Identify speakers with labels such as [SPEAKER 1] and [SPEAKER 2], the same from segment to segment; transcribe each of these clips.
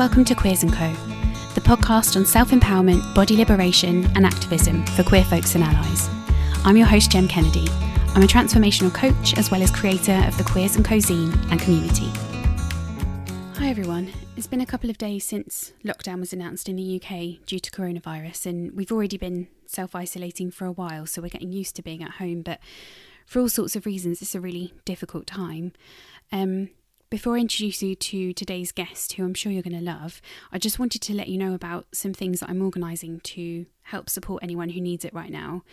[SPEAKER 1] Welcome to Queers & Co, the podcast on self-empowerment, body liberation and activism for queer folks and allies. I'm your host, Jem Kennedy. I'm a transformational coach as well as creator of the Queers & Co zine and community. Hi everyone. It's been a couple of days since lockdown was announced in the UK due to coronavirus and we've already been self-isolating for a while so we're getting used to being at home but for all sorts of reasons it's a really difficult time. Um, before I introduce you to today's guest, who I'm sure you're going to love, I just wanted to let you know about some things that I'm organising to help support anyone who needs it right now.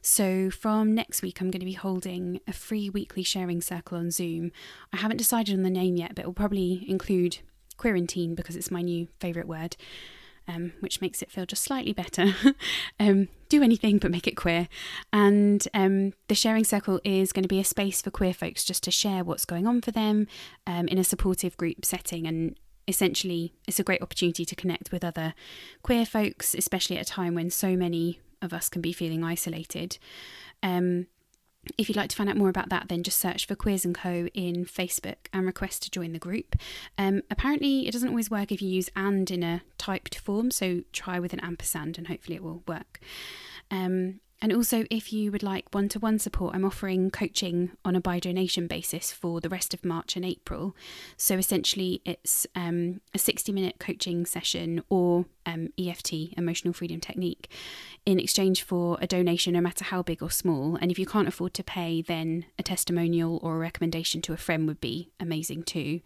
[SPEAKER 1] So, from next week, I'm going to be holding a free weekly sharing circle on Zoom. I haven't decided on the name yet, but it will probably include quarantine because it's my new favourite word um, which makes it feel just slightly better. um, do anything but make it queer. And um, the sharing circle is going to be a space for queer folks just to share what's going on for them um, in a supportive group setting. And essentially, it's a great opportunity to connect with other queer folks, especially at a time when so many of us can be feeling isolated. Um, if you'd like to find out more about that, then just search for Queers and Co in Facebook and request to join the group. Um, apparently, it doesn't always work if you use and in a typed form, so try with an ampersand and hopefully it will work. Um, and also, if you would like one to one support, I'm offering coaching on a by donation basis for the rest of March and April. So essentially, it's um, a 60 minute coaching session or um, EFT, emotional freedom technique, in exchange for a donation, no matter how big or small. And if you can't afford to pay, then a testimonial or a recommendation to a friend would be amazing too.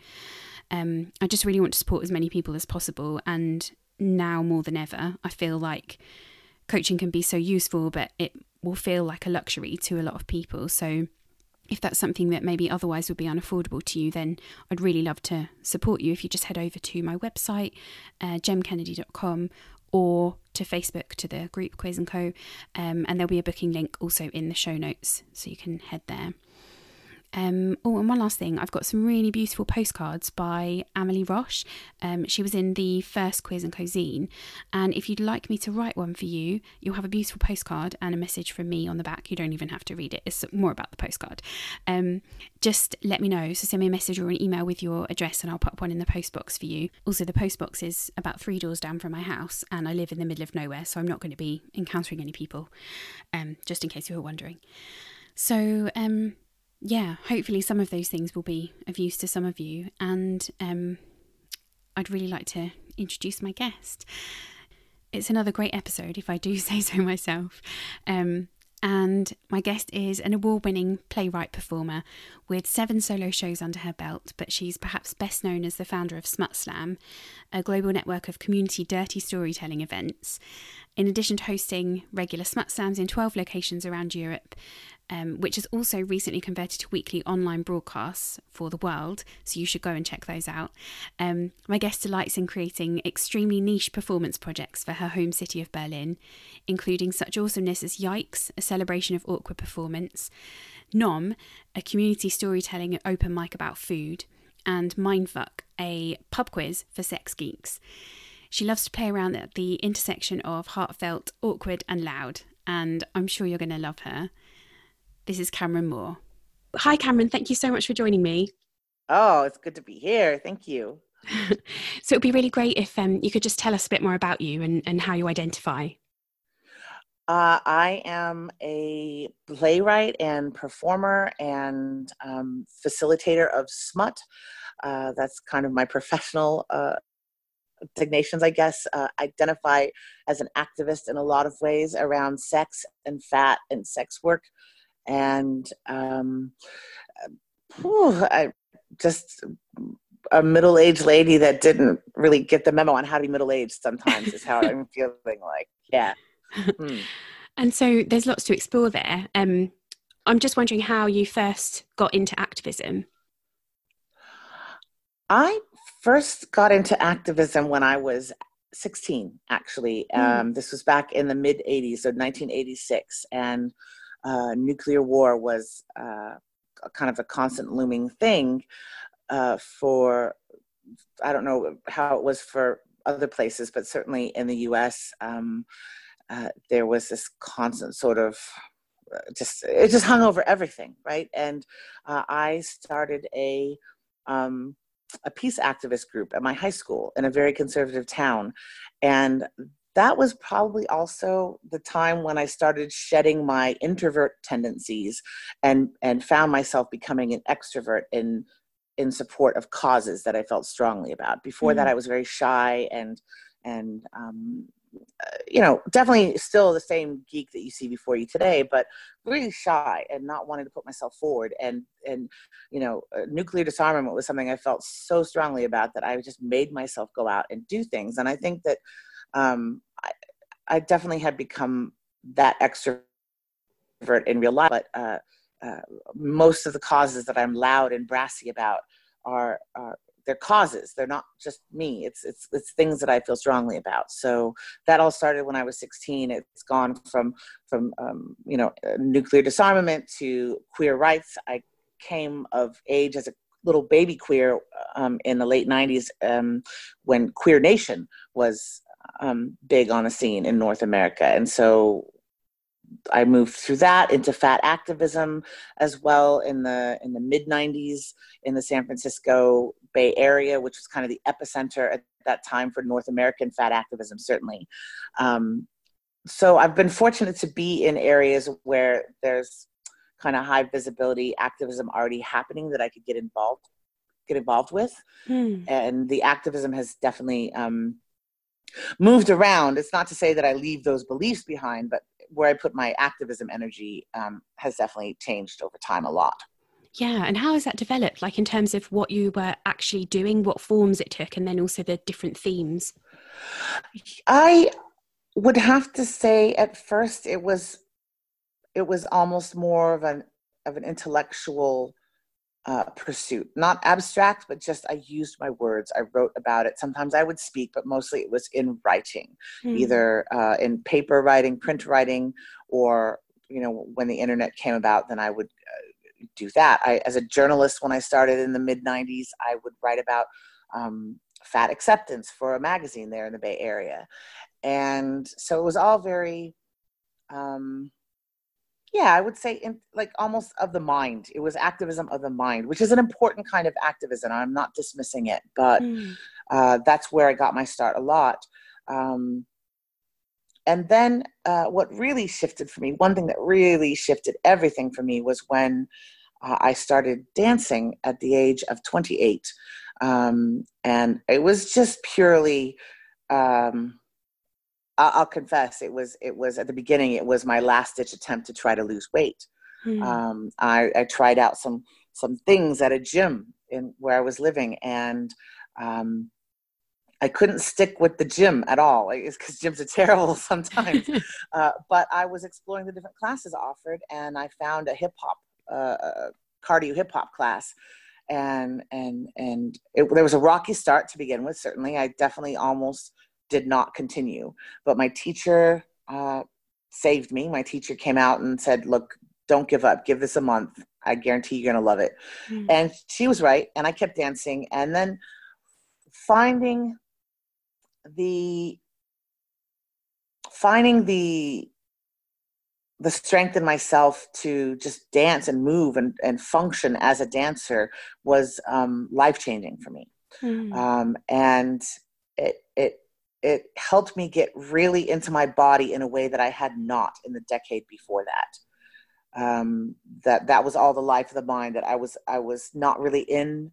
[SPEAKER 1] Um, I just really want to support as many people as possible. And now more than ever, I feel like coaching can be so useful, but it will feel like a luxury to a lot of people. So, if that's something that maybe otherwise would be unaffordable to you, then I'd really love to support you. If you just head over to my website, uh, jemkennedy.com, or to Facebook to the group Queers and Co. Um, and there'll be a booking link also in the show notes, so you can head there. Um, oh, and one last thing, I've got some really beautiful postcards by Amelie Roche. Um, she was in the first Queers and Co zine, and if you'd like me to write one for you, you'll have a beautiful postcard and a message from me on the back. You don't even have to read it; it's more about the postcard. Um, just let me know. So send me a message or an email with your address, and I'll pop one in the post box for you. Also, the post box is about three doors down from my house, and I live in the middle of nowhere, so I'm not going to be encountering any people. Um, just in case you were wondering. So, um, yeah, hopefully some of those things will be of use to some of you. And um, I'd really like to introduce my guest. It's another great episode, if I do say so myself. Um, and my guest is an award winning playwright performer with seven solo shows under her belt, but she's perhaps best known as the founder of Smut Slam, a global network of community dirty storytelling events. In addition to hosting regular Smut Slams in 12 locations around Europe, um, which has also recently converted to weekly online broadcasts for the world. So you should go and check those out. Um, my guest delights in creating extremely niche performance projects for her home city of Berlin, including such awesomeness as Yikes, a celebration of awkward performance, Nom, a community storytelling open mic about food, and Mindfuck, a pub quiz for sex geeks. She loves to play around at the intersection of heartfelt, awkward, and loud, and I'm sure you're going to love her. This is Cameryn Moore. Hi, Cameryn. Thank you so much for joining me.
[SPEAKER 2] Oh, it's good to be here. Thank you.
[SPEAKER 1] so it'd be really great if um, you could just tell us a bit more about you and, and how you identify.
[SPEAKER 2] Uh, I am a playwright and performer and um, facilitator of SMUT. Uh, that's kind of my professional uh, designations, I guess. Uh, identify as an activist in a lot of ways around sex and fat and sex work and um, whew, I just a middle-aged lady that didn't really get the memo on how to be middle-aged. Sometimes is how I'm feeling like. Yeah.
[SPEAKER 1] Hmm. And so there's lots to explore there. Um, I'm just wondering how you first got into activism.
[SPEAKER 2] I first got into activism when I was 16, actually. Mm. Um, this was back in the mid 80s, so 1986. And uh, nuclear war was uh, kind of a constant looming thing uh, for, I don't know how it was for other places, but certainly in the US, um, uh, there was this constant sort of uh, just, it just hung over everything, right? And uh, I started a, um, a peace activist group at my high school in a very conservative town. And that was probably also the time when I started shedding my introvert tendencies and, and found myself becoming an extrovert in, in support of causes that I felt strongly about. Before mm-hmm. that, mm. I was very shy and, and um, uh, you know, definitely still the same geek that you see before you today, but really shy and not wanting to put myself forward. And and you know, uh, nuclear disarmament was something I felt so strongly about that I just made myself go out and do things. And I think that um, I, I definitely had become that extrovert in real life, but uh, uh, most of the causes that I'm loud and brassy about are, are they're causes. They're not just me. It's it's it's things that i feel strongly about. So that all started when i was 16 it's gone from from um, you know nuclear disarmament to queer rights. I came of age as a little baby queer um, in the late 90s um, when queer nation was um, big on the scene in north america and so I moved through that into fat activism as well in the in the mid 90s in the San Francisco Bay Area, which was kind of the epicenter at that time for North American fat activism, certainly. Um, so I've been fortunate to be in areas where there's kind of high visibility activism already happening that I could get involved get involved with, hmm. and the activism has definitely um, moved around. It's not to say that I leave those beliefs behind, but where I put my activism energy um, has definitely changed over time a lot.
[SPEAKER 1] Yeah, and how has that developed? Like in terms of what you were actually doing, what forms it took, and then also the different themes.
[SPEAKER 2] I would have to say at first it was it was almost more of an of an intellectual uh, pursuit, not abstract, but just I used my words. I wrote about it. Sometimes I would speak, but mostly it was in writing, mm. either uh, in paper writing, print writing, or you know when the internet came about, then I would uh, do that. I, as a journalist, when I started in the mid '90s, I would write about um, fat acceptance for a magazine there in the Bay Area, and so it was all very. Um, yeah i would say in, like almost of the mind it was activism of the mind which is an important kind of activism i'm not dismissing it but mm. uh, that's where i got my start a lot um, and then uh, what really shifted for me one thing that really shifted everything for me was when uh, i started dancing at the age of 28 um, and it was just purely um, I'll, confess it was it was at the beginning it was my last ditch attempt to try to lose weight. Mm. Um, I, I, tried out some some things at a gym in where I was living, and um, I couldn't stick with the gym at all. because gyms are terrible sometimes. uh, but I was exploring the different classes offered, and I found a hip hop uh, cardio hip hop class and and and it, there was a rocky start to begin with certainly i definitely almost did not continue. But my teacher uh, saved me. My teacher came out and said, Look, don't give up. Give this a month. I guarantee you're going to love it. Mm. And she was right. And I kept dancing. And then finding the finding the the strength in myself to just dance and move and, and function as a dancer was um, life changing for me. Mm. Um, and it, it it helped me get really into my body in a way that I had not in the decade before that. Um, that that was all the life of the mind that I was I was not really in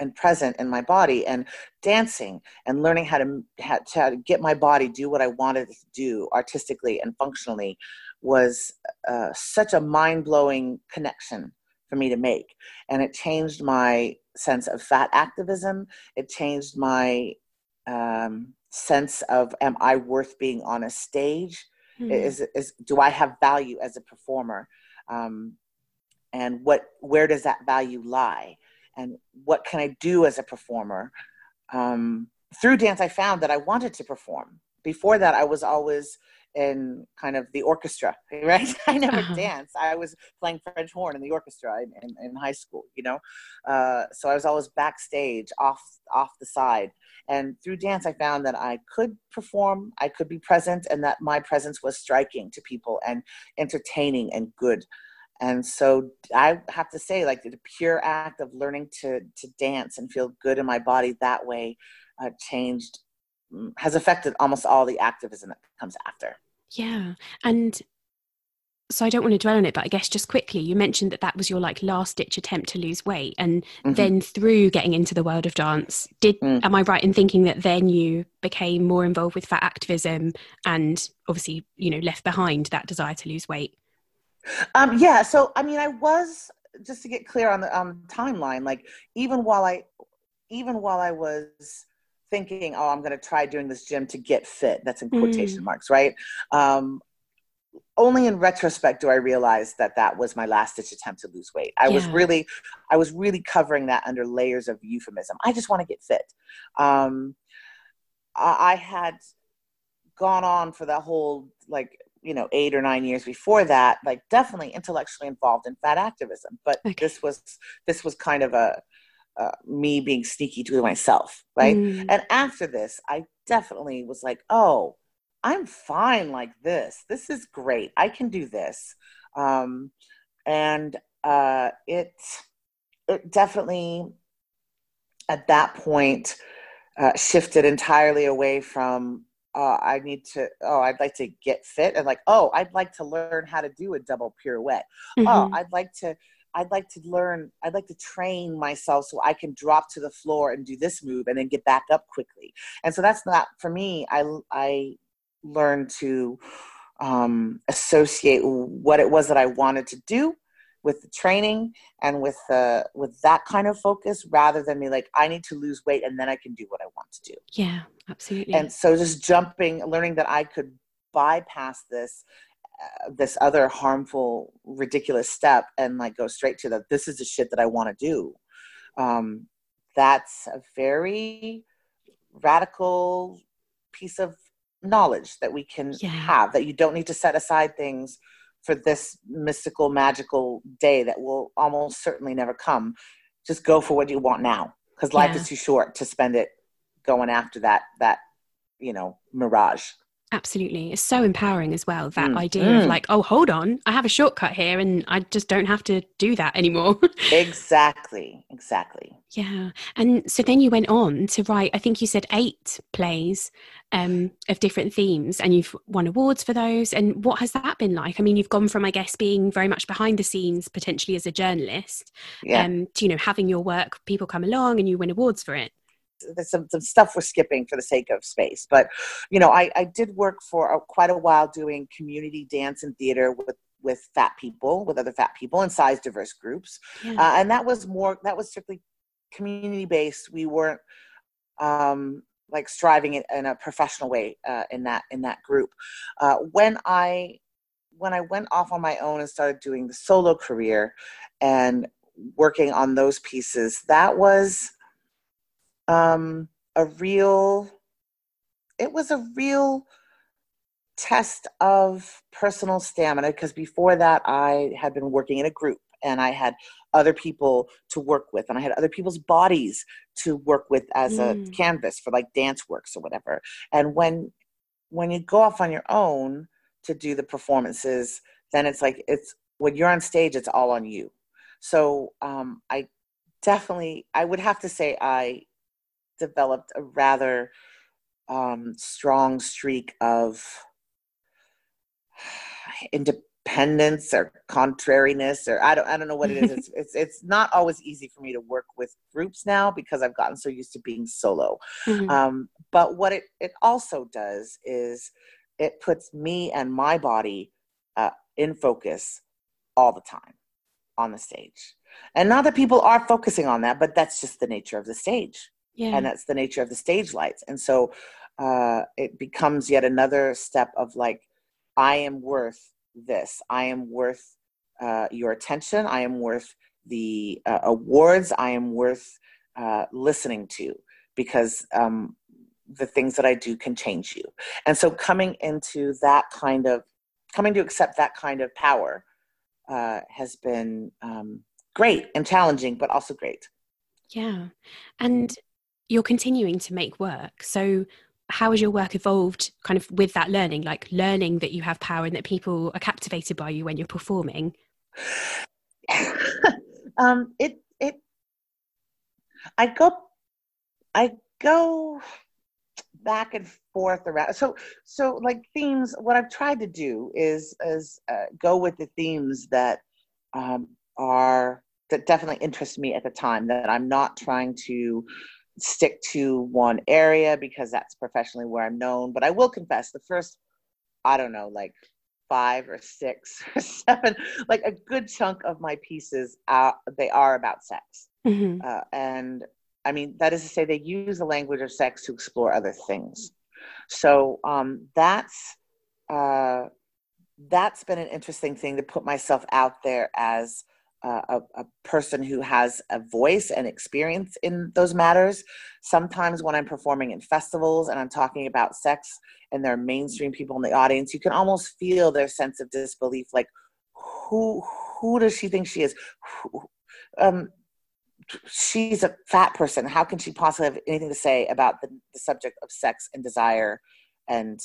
[SPEAKER 2] and present in my body and dancing and learning how to, how to get my body do what I wanted to do artistically and functionally was uh, such a mind-blowing connection for me to make and it changed my sense of fat activism it changed my um, sense of am I worth being on a stage? Mm-hmm. Is, is do I have value as a performer? Um, and what where does that value lie? And what can I do as a performer? Um, through dance, I found that I wanted to perform. Before that, I was always in kind of the orchestra, right? I never uh-huh. danced. I was playing French horn in the orchestra in, in, in high school, you know? Uh, so I was always backstage, off, off the side. And through dance, I found that I could perform, I could be present, and that my presence was striking to people and entertaining and good. and so i have to say like the pure act of learning to to dance and feel good in my body that way uh, changed has affected almost all the activism that comes after
[SPEAKER 1] yeah and so I don't want to dwell on it, but I guess just quickly, you mentioned that that was your like last ditch attempt to lose weight, and mm-hmm. then through getting into the world of dance, did mm. am I right in thinking that then you became more involved with fat activism and obviously you know left behind that desire to lose weight?
[SPEAKER 2] Um, yeah. So I mean, I was just to get clear on the um, timeline. Like even while I, even while I was thinking, oh, I'm going to try doing this gym to get fit. That's in quotation mm. marks, right? Um, only in retrospect do I realize that that was my last ditch attempt to lose weight. I yeah. was really, I was really covering that under layers of euphemism. I just want to get fit. Um, I had gone on for that whole like you know eight or nine years before that, like definitely intellectually involved in fat activism. But okay. this was this was kind of a uh, me being sneaky to myself, right? Mm. And after this, I definitely was like, oh I'm fine like this. This is great. I can do this. Um, and uh, it, it definitely at that point uh, shifted entirely away from uh, I need to, oh, I'd like to get fit, and like, oh, I'd like to learn how to do a double pirouette. Oh, mm-hmm. Oh, I'd like to, I'd like to learn, I'd like to train myself so I can drop to the floor and do this move and then get back up quickly. And so that's not for me. I, I learned to um, associate what it was that I wanted to do with the training and with the with that kind of focus rather than me like I need to lose weight and then I can do what I want to do.
[SPEAKER 1] Yeah, absolutely.
[SPEAKER 2] And so just jumping, learning that I could bypass this this other harmful, ridiculous step and like go straight to the this is the shit that I want to do. Um, that's a very radical piece of knowledge that we can yeah. have that you don't need to set aside things for this mystical magical day that will almost certainly never come just go for what you want now because life yeah. is too short to spend it going after that that you know mirage
[SPEAKER 1] Absolutely. It's so empowering as well. That mm. idea mm. of like, oh, hold on, I have a shortcut here and I just don't have to do that anymore.
[SPEAKER 2] exactly. Exactly.
[SPEAKER 1] Yeah. And so then you went on to write, I think you said eight plays um, of different themes and you've won awards for those. And what has that been like? I mean, you've gone from, I guess, being very much behind the scenes, potentially as a journalist, yeah. um, to, you know, having your work, people come along and you win awards for it
[SPEAKER 2] some, some stuff we're skipping for the sake of space. But, you know, I, I did work for a, quite a while doing community dance and theater with with fat people, with other fat people and size diverse groups. Yeah. Uh, and that was more, that was strictly community based. We weren't um, like striving in, in, a professional way uh, in that, in that group. Uh, when I, when I went off on my own and started doing the solo career and working on those pieces, that was, um, a real, it was a real test of personal stamina because before that I had been working in a group and I had other people to work with and I had other people's bodies to work with as mm. a canvas for like dance works or whatever. And when when you go off on your own to do the performances, then it's like it's when you're on stage, it's all on you. So um, I definitely I would have to say I developed a rather um, strong streak of independence or contrariness or I don't I don't know what it is. It's it's it's not always easy for me to work with groups now because I've gotten so used to being solo. Mm-hmm. Um, but what it it also does is it puts me and my body uh, in focus all the time on the stage. And not that people are focusing on that, but that's just the nature of the stage yeah. and that's the nature of the stage lights. And so uh, it becomes yet another step of like i am worth this. I am worth uh, your attention. I am worth the uh, awards. I am worth uh, listening to because um, the things that i do can change you. And so coming into that kind of coming to accept that kind of power uh, has been um, great and challenging but also great.
[SPEAKER 1] Yeah. And you're continuing to make work. So how has your work evolved kind of with that learning, like learning that you have power and that people are captivated by you when you're performing?
[SPEAKER 2] um, it it I go I go back and forth around so so like themes what i've tried to do is is uh, go with the themes that um, are that definitely interest me at the time that i'm not trying to stick to one area because that's professionally where i'm known but i will confess the first i don't know like five or six or seven like a good chunk of my pieces are, they are about sex mm-hmm. uh, and I mean, that is to say, they use the language of sex to explore other things. So um, that's uh, that's been an interesting thing to put myself out there as a, a, person who has a voice and experience in those matters. Sometimes when I'm performing in festivals and I'm talking about sex and there are mainstream people in the audience, you can almost feel their sense of disbelief, like who who does she think she is? Um, she's a fat person. How can she possibly have anything to say about the, the subject of sex and desire and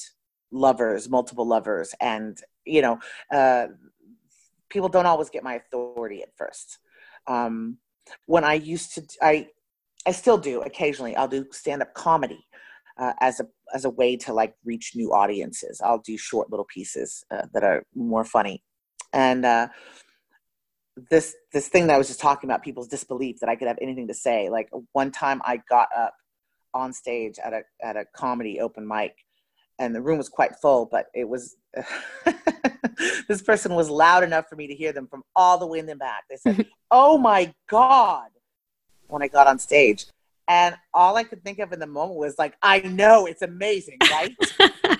[SPEAKER 2] lovers, multiple lovers? And, you know, uh, people don't always get my authority at first. Um, when I used to, I, I still do occasionally. I'll do stand up comedy uh, as a as a way to like reach new audiences. I'll do short little pieces uh, that are more funny, and uh, this this thing that I was just talking about people's disbelief that I could have anything to say. Like one time I got up on stage at a at a comedy open mic and the room was quite full, but it was this person was loud enough for me to hear them from all the way in the back. They said, "Oh my god." When I got on stage, and all I could think of in the moment was like, "I know it's amazing, right?"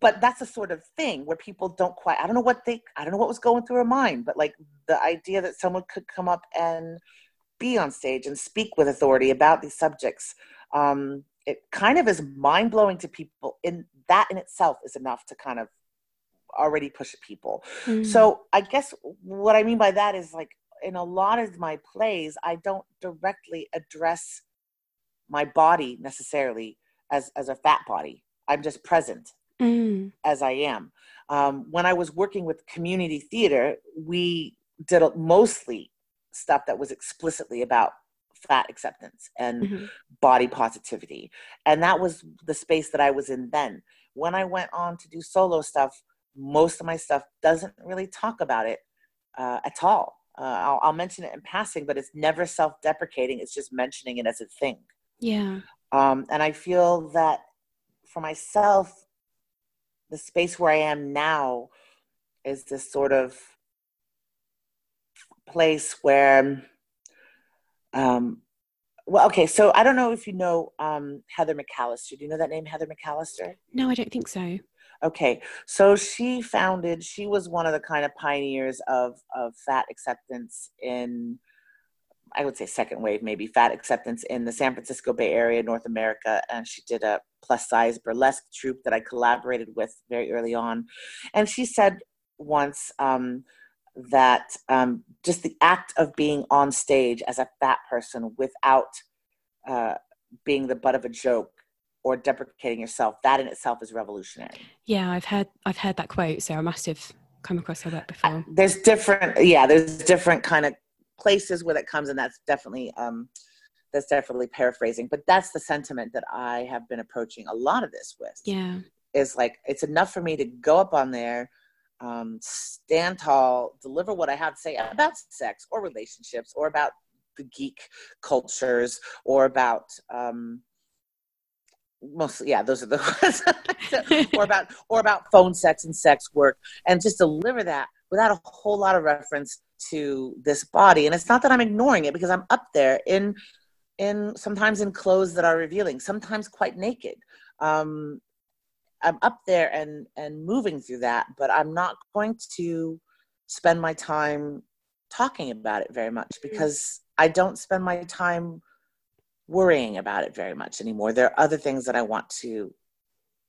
[SPEAKER 2] but that's a sort of thing where people don't quite i don't know what they i don't know what was going through her mind but like the idea that someone could come up and be on stage and speak with authority about these subjects um, it kind of is mind-blowing to people in that in itself is enough to kind of already push people mm. so i guess what i mean by that is like in a lot of my plays i don't directly address my body necessarily as as a fat body i'm just present mm. as I am. Um, when I was working with community theater, we did mostly stuff that was explicitly about fat acceptance and mm-hmm. body positivity. And that was the space that I was in then. When I went on to do solo stuff, most of my stuff doesn't really talk about it uh, at all. Uh, I'll, I'll, mention it in passing, but it's never self deprecating. It's just mentioning it as a thing.
[SPEAKER 1] Yeah.
[SPEAKER 2] Um, and I feel that for myself, the space where I am now is this sort of place where um, well okay so i don't know if you know um, Heather MacAllister do you know that name Heather MacAllister
[SPEAKER 1] no i don't think so
[SPEAKER 2] okay so she founded she was one of the kind of pioneers of of fat acceptance in I would say second wave, maybe fat acceptance in the San Francisco Bay Area, North America. And she did a plus size burlesque troupe that I collaborated with very early on. And she said once um, that um, just the act of being on stage as a fat person without uh, being the butt of a joke or deprecating yourself, that in itself is revolutionary.
[SPEAKER 1] Yeah, I've heard I've heard that quote, so I must have come across her work before.
[SPEAKER 2] There's different, yeah, there's different kind of places where that comes and that's definitely um, that's definitely paraphrasing but that's the sentiment that i have been approaching a lot of this with
[SPEAKER 1] yeah
[SPEAKER 2] is like it's enough for me to go up on there um, stand tall deliver what i have to say about sex or relationships or about the geek cultures or about um, mostly yeah those are the ones. Or about or about phone sex and sex work and just deliver that without a whole lot of reference to this body. And it's not that i'm ignoring it because i'm up there in in sometimes in clothes that are revealing sometimes quite naked. Um i'm up there and and moving through that but i'm not going to spend my time talking about it very much mm-hmm. because i don't spend my time worrying about it very much anymore there are other things that i want to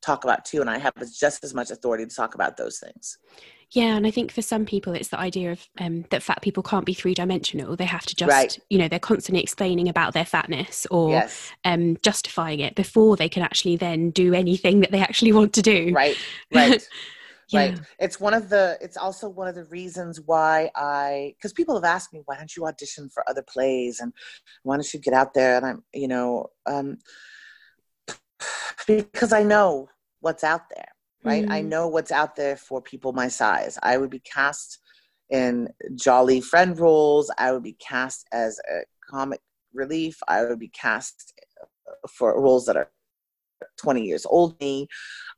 [SPEAKER 2] talk about too and i have just as much authority to talk about those things
[SPEAKER 1] yeah and i think for some people it's the idea of um, that fat people can't be three-dimensional. They have to just
[SPEAKER 2] right.
[SPEAKER 1] you know they're constantly explaining about their fatness or
[SPEAKER 2] yes.
[SPEAKER 1] um, justifying it before they can actually then do anything that they actually want to do.
[SPEAKER 2] Right. Right. Yeah. right. It's one of the it's also one of the reasons why i because people have asked me why don't you audition for other plays? And why don't you get out there? And i'm you know um because i know what's out there right mm. i know what's out there for people my size i would be cast in jolly friend roles i would be cast as a comic relief i would be cast for roles that are 20 years old me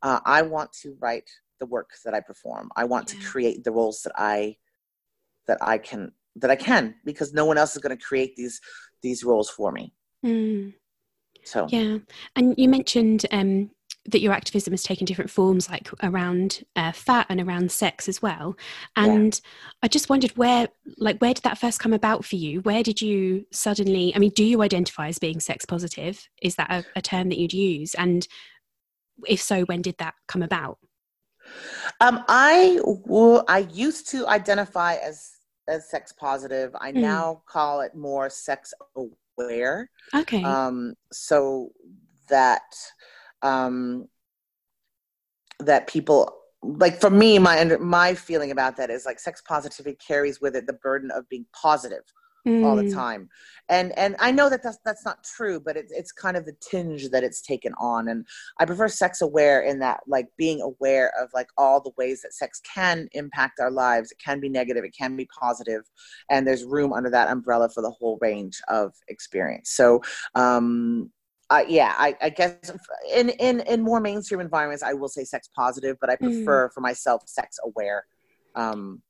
[SPEAKER 2] uh, i want to write the work that I perform. I want yeah. to create the roles that I that I can that I can because no one else is going to create these these roles for me. Mm. So
[SPEAKER 1] yeah, and you mentioned um, that your activism has taken different forms, like around uh, fat and around sex as well. And yeah. I just wondered where, like, where did that first come about for you? Where did you suddenly? I mean, do you identify as being sex positive? Is that a, a term that you'd use? And if so, when did that come about?
[SPEAKER 2] Um, I w- I used to identify as as sex positive. I mm. now call it more sex aware.
[SPEAKER 1] Okay.
[SPEAKER 2] Um, so that um, that people like for me my my feeling about that is like sex positivity carries with it the burden of being positive mm. all the mm. time and and i know that that's that's not true but it's it's kind of the tinge that it's taken on and i prefer sex aware in that like being aware of like all the ways that sex can impact our lives it can be negative it can be positive and there's room under that umbrella for the whole range of experience so um uh, yeah, I, I, guess in, in in more mainstream environments, I will say sex positive, but I mm. prefer mm. for myself sex aware. Um,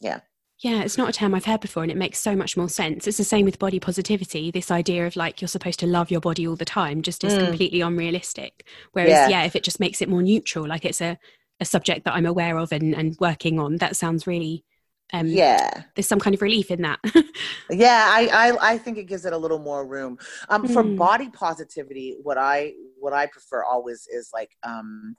[SPEAKER 2] yeah.
[SPEAKER 1] Yeah, it's not a term I've heard before, and it makes so much more sense. It's the same with body positivity. This idea of like you're supposed to love your body all the time just is mm. completely unrealistic. Whereas, yeah. yeah. if it just makes it more neutral, like it's a, a subject that I'm aware of and, and working on, that sounds really um, yeah there's some kind of relief in that
[SPEAKER 2] yeah I, I, I think it gives it a little more room um mm. for hmm. body positivity what i what i prefer always is like um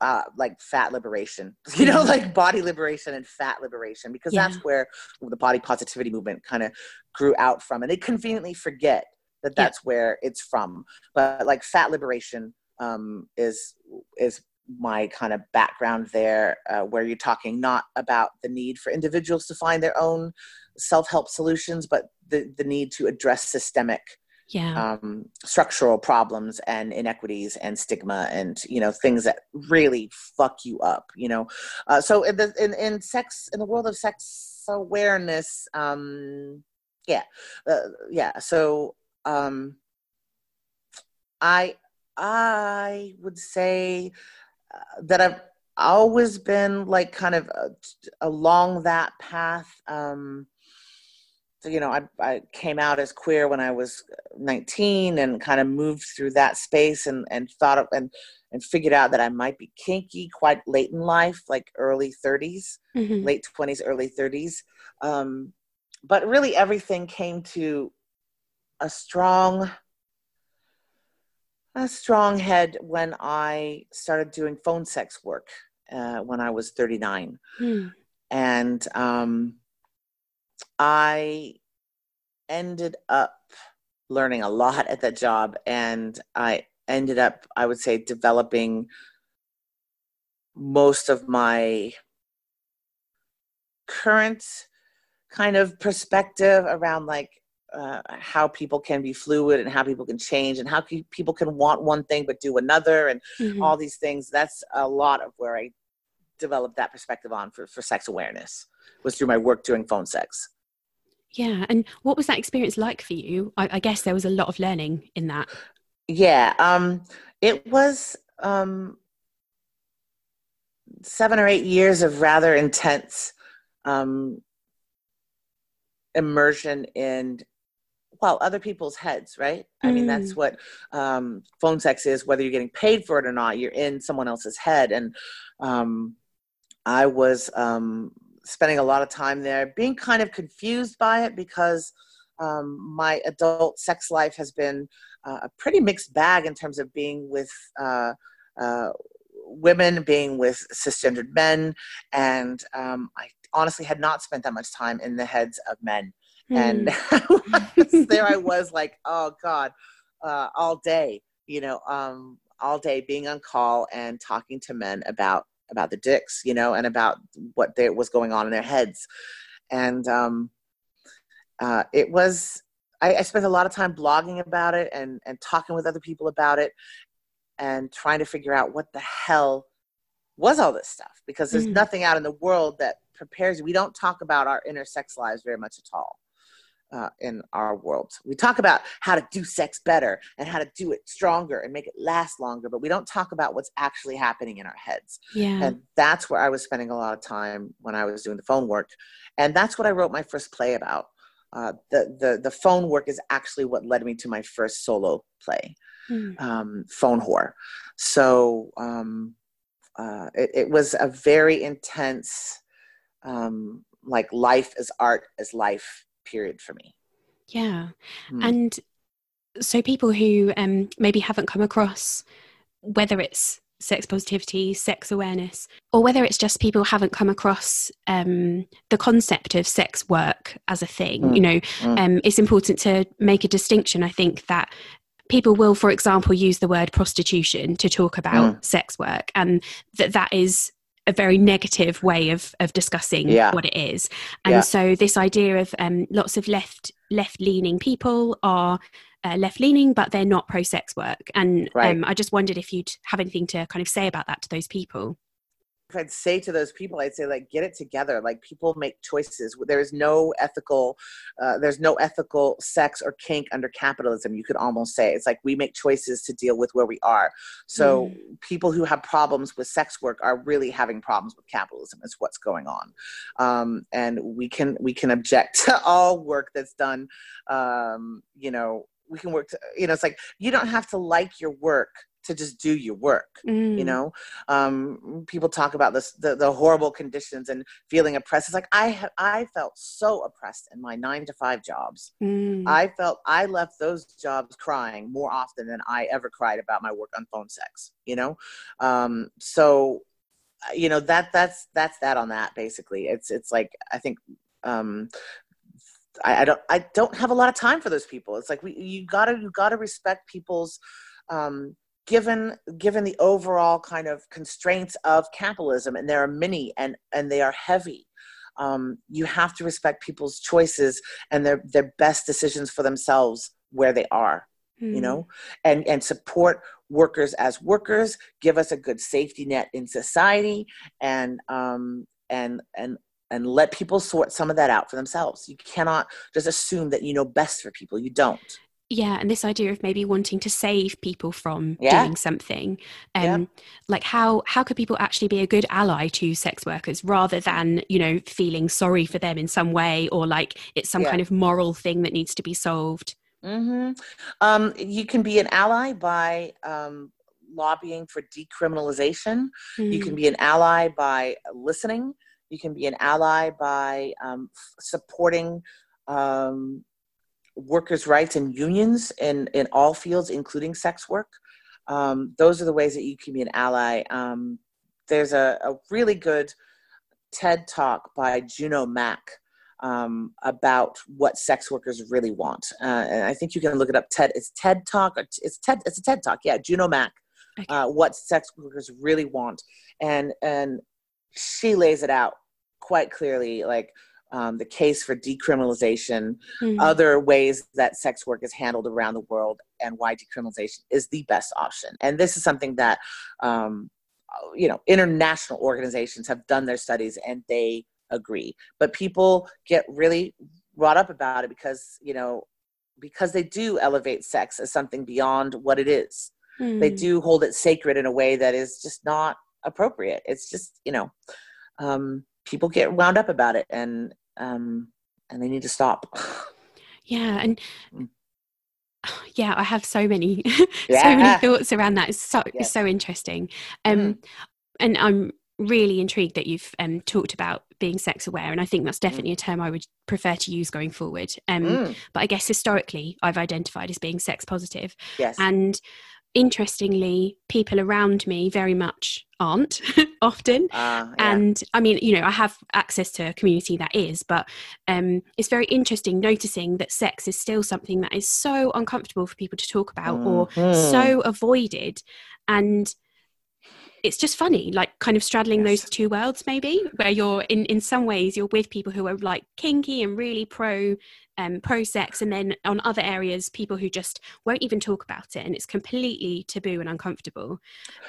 [SPEAKER 2] uh, like fat liberation, you know, like body liberation and fat liberation, because yeah. that's where the body positivity movement kind of grew out from. And they conveniently forget that that's yeah. where it's from. But like fat liberation um, is is my kind of background there, uh, where you're talking not about the need for individuals to find their own self help solutions, but the the need to address systemic
[SPEAKER 1] yeah.
[SPEAKER 2] um, structural problems and inequities and stigma and you know things that really fuck you up you know uh, so in, the, in, in sex in the world of sex awareness um, yeah uh, yeah so um, i i would say that i've always been like kind of uh, along that path um, you know, I, I came out as queer when I was 19 and kind of moved through that space and, and thought of, and, and figured out that I might be kinky quite late in life, like early 30s, mm-hmm. late 20s, early 30s. Um, but really everything came to a strong, a strong head when I started doing phone sex work uh, when I was 39. Mm. And, um, I ended up learning a lot at that job and I ended up, I would say, developing most of my current kind of perspective around like uh, how people can be fluid and how people can change and how people can want one thing but do another and mm-hmm. all these things that's a lot of where i developed that perspective on for, for sex awareness was through my work doing phone sex
[SPEAKER 1] yeah. And what was that experience like for you? I, I guess there was a lot of learning in that.
[SPEAKER 2] Yeah. Um, it was um, seven or eight years of rather intense um, immersion in other people's heads right i mean that's mm. what um, phone sex is whether you're getting paid for it or not you're in someone else's head and um, i was um, spending a lot of time there, being kind of confused by it because um, my adult sex life has been uh, a pretty mixed bag in terms of being with uh, uh, women, being with cisgendered men, and um, I honestly had not spent that much time in the heads of men. Mm. And there I was, like, oh God, uh, all day, you know, um, all day being on call and talking to men about about the dicks, you know, and about what they, was going on in their heads. And um, uh, it was, I, I spent a lot of time blogging about it and, and talking with other people about it and trying to figure out what the hell was all this stuff because there's mm. nothing out in the world that prepares you. We don't talk about our inner sex lives very much at all uh, in our world. We talk about how to do sex better and how to do it stronger and make it last longer, but we don't talk about what's actually happening in our heads.
[SPEAKER 1] Yeah.
[SPEAKER 2] And that's where I was spending a lot of time when I was doing the phone work. And that's what I wrote my first play about. Uh, the, the, the phone work is actually what led me to my first solo play, mm. um, Phone Whore. So um, uh, it, it was a very intense, um, like life is art as life period for me.
[SPEAKER 1] Yeah. Mm. And so people who um, maybe haven't come across whether it's sex positivity, sex awareness, or whether it's just people haven't come across um, the concept of sex work as a thing. Mm. You know, mm. um, it's important to make a distinction. I think that people will, for example, use the word prostitution to talk about mm. sex work, and that that is a very negative way of of discussing yeah. what it is and yeah. so this idea of um, lots of left left leaning people are uh, left leaning but they're not pro sex work and right. um, i just wondered if you'd have anything to kind of say about that to those people
[SPEAKER 2] I'd say to those people, I'd say like get it together. Like people make choices. There is no ethical, uh, there's no ethical sex or kink under capitalism. You could almost say it's like we make choices to deal with where we are. So mm. people who have problems with sex work are really having problems with capitalism. Is what's going on, um, and we can we can object to all work that's done. Um, you know, we can work. To, you know, it's like you don't have to like your work to just do your work mm. you know um, people talk about this the, the horrible conditions and feeling oppressed it's like i have i felt so oppressed in my nine to five jobs mm. i felt i left those jobs crying more often than i ever cried about my work on phone sex you know um, so uh, you know that that's that's that on that basically it's it's like i think um, I, I, don't I don't have a lot of time for those people. It's like we you gotta you gotta respect people's um, given given the overall kind of constraints of capitalism and there are many and and they are heavy um, you have to respect people's choices and their their best decisions for themselves where they are mm. you hmm. know and and support workers as workers give us a good safety net in society and um and and and let people sort some of that out for themselves you cannot just assume that you know best for people you don't
[SPEAKER 1] yeah and this idea of maybe wanting to save people from yeah. doing something um yeah. like how how could people actually be a good ally to sex workers rather than you know feeling sorry for them in some way or like it's some yeah. kind of moral thing that needs to be solved
[SPEAKER 2] mm-hmm. um, you can be an ally by um, lobbying for decriminalization mm. you can mm. be an ally by listening you can be an ally by um, supporting um, workers' rights and unions in, in all fields, including sex work. Um, those are the ways that you can be an ally. Um, there's a, a, really good TED talk by Juno Mac um, about what sex workers really want, uh, and I think you can look it up. TED, it's TED talk. It's TED. It's a TED talk. Yeah, Juno Mac. Okay. Uh, what sex workers really want, and and she lays it out quite clearly, like um, the case for decriminalization, mm-hmm. other ways that sex work is handled around the world, and why decriminalization is the best option. And this is something that, um, you know, international organizations have done their studies and they agree. But people get really wrought up about it because, you know, because they do elevate sex as something beyond what it is. Mm-hmm. They do hold it sacred in a way that is just not appropriate. It's just, you know, um, people get wound up about it and um, and they need to stop.
[SPEAKER 1] Yeah, and mm. yeah, I have so many, yeah. so many thoughts around that. It's so it's so interesting, um, mm. and I'm really intrigued that you've um, talked about being sex aware and i think that's mm. definitely mm. a term i would prefer to use going forward um, mm. but i guess historically i've identified as being sex positive
[SPEAKER 2] yes.
[SPEAKER 1] and interestingly, people around me very much aren't often. Uh, yeah. And I mean, you know, I have access to a community that is, but um, it's very interesting noticing that sex is still something that is so uncomfortable for people to talk about mm-hmm. or so avoided. And it's just funny like kind of straddling yes. those two worlds maybe where you're in in some ways you're with people who are like kinky and really pro um, pro sex, and then on other areas, people who just won't even talk about it, and it's completely taboo and uncomfortable.